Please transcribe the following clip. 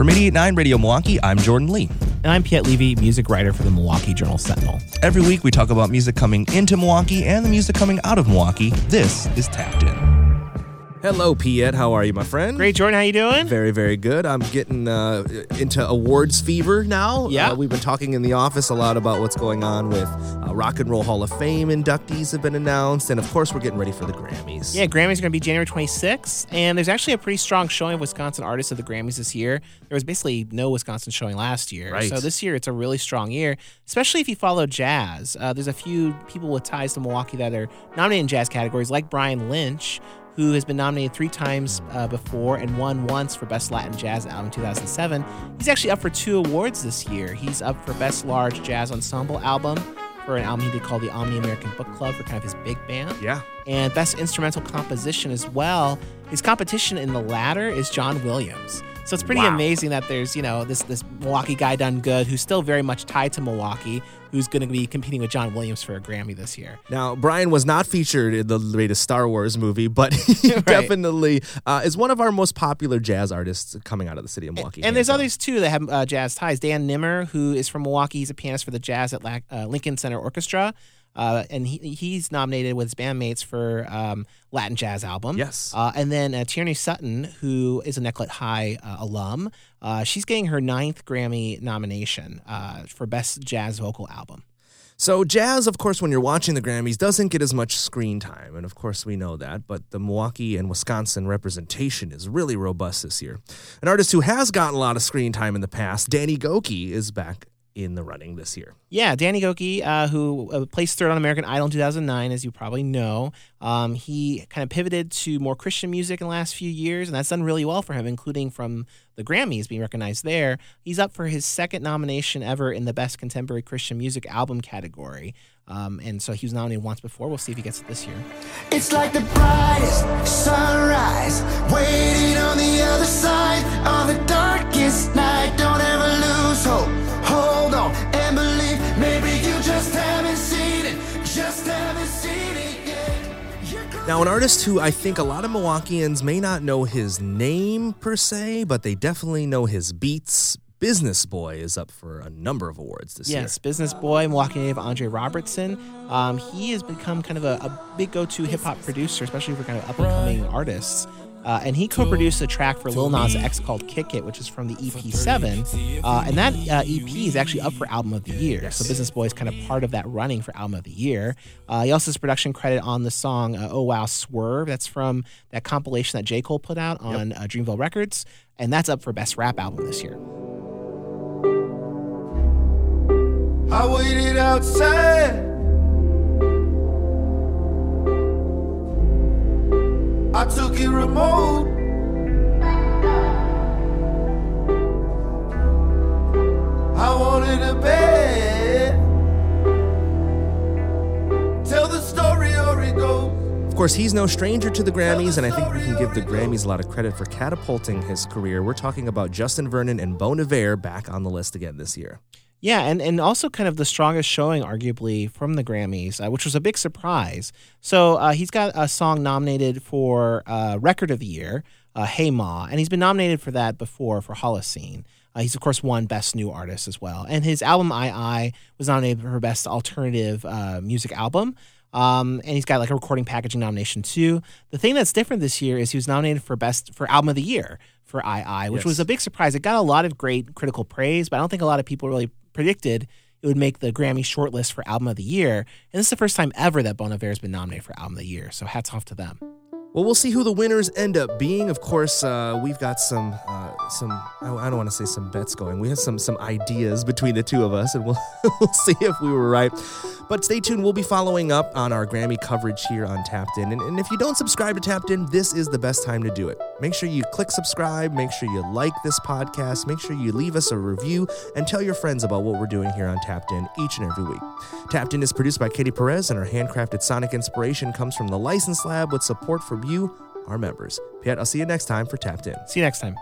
From 889 Radio Milwaukee, I'm Jordan Lee. And I'm Piet Levy, music writer for the Milwaukee Journal Sentinel. Every week we talk about music coming into Milwaukee and the music coming out of Milwaukee. This is Tapped In. Hello, Piet. How are you, my friend? Great, Jordan. How you doing? Very, very good. I'm getting uh, into awards fever now. Yeah. Uh, we've been talking in the office a lot about what's going on with uh, Rock and Roll Hall of Fame inductees have been announced, and of course, we're getting ready for the Grammys. Yeah, Grammys are going to be January 26th, and there's actually a pretty strong showing of Wisconsin artists at the Grammys this year. There was basically no Wisconsin showing last year, Right. so this year it's a really strong year, especially if you follow jazz. Uh, there's a few people with ties to Milwaukee that are nominated in jazz categories, like Brian Lynch. Who has been nominated three times uh, before and won once for Best Latin Jazz Album in 2007. He's actually up for two awards this year. He's up for Best Large Jazz Ensemble Album for an album he did called the Omni American Book Club for kind of his big band Yeah. and best instrumental composition as well. His competition in the latter is John Williams. So it's pretty Wow. amazing that there's, you know, this this Milwaukee guy done good who's still very much tied to Milwaukee, who's going to be competing with John Williams for a Grammy this year. Now, Brian was not featured in the latest Star Wars movie, but he Right. definitely uh, is one of our most popular jazz artists coming out of the city of Milwaukee. And there's hands down. others too that have uh, jazz ties. Dan Nimmer, who is from Milwaukee, he's a pianist for the Jazz at La- uh, Lincoln Center Orchestra. Uh, and he, he's nominated with his bandmates for um, Latin Jazz Album. Yes. Uh, and then uh, Tierney Sutton, who is a Nicolet High uh, alum, uh, she's getting her ninth Grammy nomination uh, for Best Jazz Vocal Album. So, jazz, of course, when you're watching the Grammys, doesn't get as much screen time. And of course, we know that. But the Milwaukee and Wisconsin representation is really robust this year. An artist who has gotten a lot of screen time in the past, Danny Gokey, is back in the running this year. Yeah, Danny Gokey, uh, who uh, placed third on American Idol in 2009, as you probably know, um, he kind of pivoted to more Christian music in the last few years, and that's done really well for him, including from the Grammys being recognized there. He's up for his second nomination ever in the Best Contemporary Christian Music Album category. Um, and so he was nominated once before. We'll see if he gets it this year. It's like the brightest sunrise waiting on the other side of the darkest night. Now, an artist who I think a lot of Milwaukeeans may not know his name per se, but they definitely know his beats. Bizness Boi is up for a number of awards this year. Yes, Bizness Boi, Milwaukee native Andre Robertson. Um, he has become kind of a, a big go-to hip hop producer, especially for kind of up and coming artists. Uh, and he co-produced a track for Lil Nas X called "Kick It," which is from the EP Seven, uh, and that uh, EP is actually up for Album of the Year. So Bizness Boi is kind of part of that running for Album of the Year. Uh, he also has production credit on the song uh, "Oh Wow Swerve." That's from that compilation that J Cole put out on uh, Dreamville Records, and that's up for Best Rap Album this year. I waited outside. I took it remote. I wanted a bed. Tell the story or it goes. Of course, he's no stranger to the Grammys, and I think we can give the Grammys a lot of credit for catapulting his career. We're talking about Justin Vernon and Bon Iver back on the list again this year. Yeah, and, and also kind of the strongest showing, arguably, from the Grammys, uh, which was a big surprise. So uh, he's got a song nominated for uh, Record of the Year, uh, Hey Ma, and he's been nominated for that before for Holocene. Uh, he's, of course, won Best New Artist as well. And his album, I I, was nominated for Best Alternative uh, Music Album. Um, and he's got like a recording packaging nomination too. The thing that's different this year is he was nominated for best for album of the year for II, which Yes. was a big surprise. It got a lot of great critical praise, but I don't think a lot of people really predicted it would make the Grammy shortlist for album of the year. And this is the first time ever that Bon Iver has been nominated for album of the year. So hats off to them. Well, we'll see who the winners end up being. Of course, uh, we've got some uh, some I, don't want to say some bets going. We have some some ideas between the two of us, and we'll we'll see if we were right. But stay tuned. We'll be following up on our Grammy coverage here on Tapped In. And, and if you don't subscribe to Tapped In, this is the best time to do it. Make sure you click subscribe. Make sure you like this podcast. Make sure you leave us a review and tell your friends about what we're doing here on Tapped In each and every week. Tapped In is produced by Katie Perez, and our handcrafted sonic inspiration comes from the License Lab with support from you, our members. Piet, I'll see you next time for Tapped In. See you next time.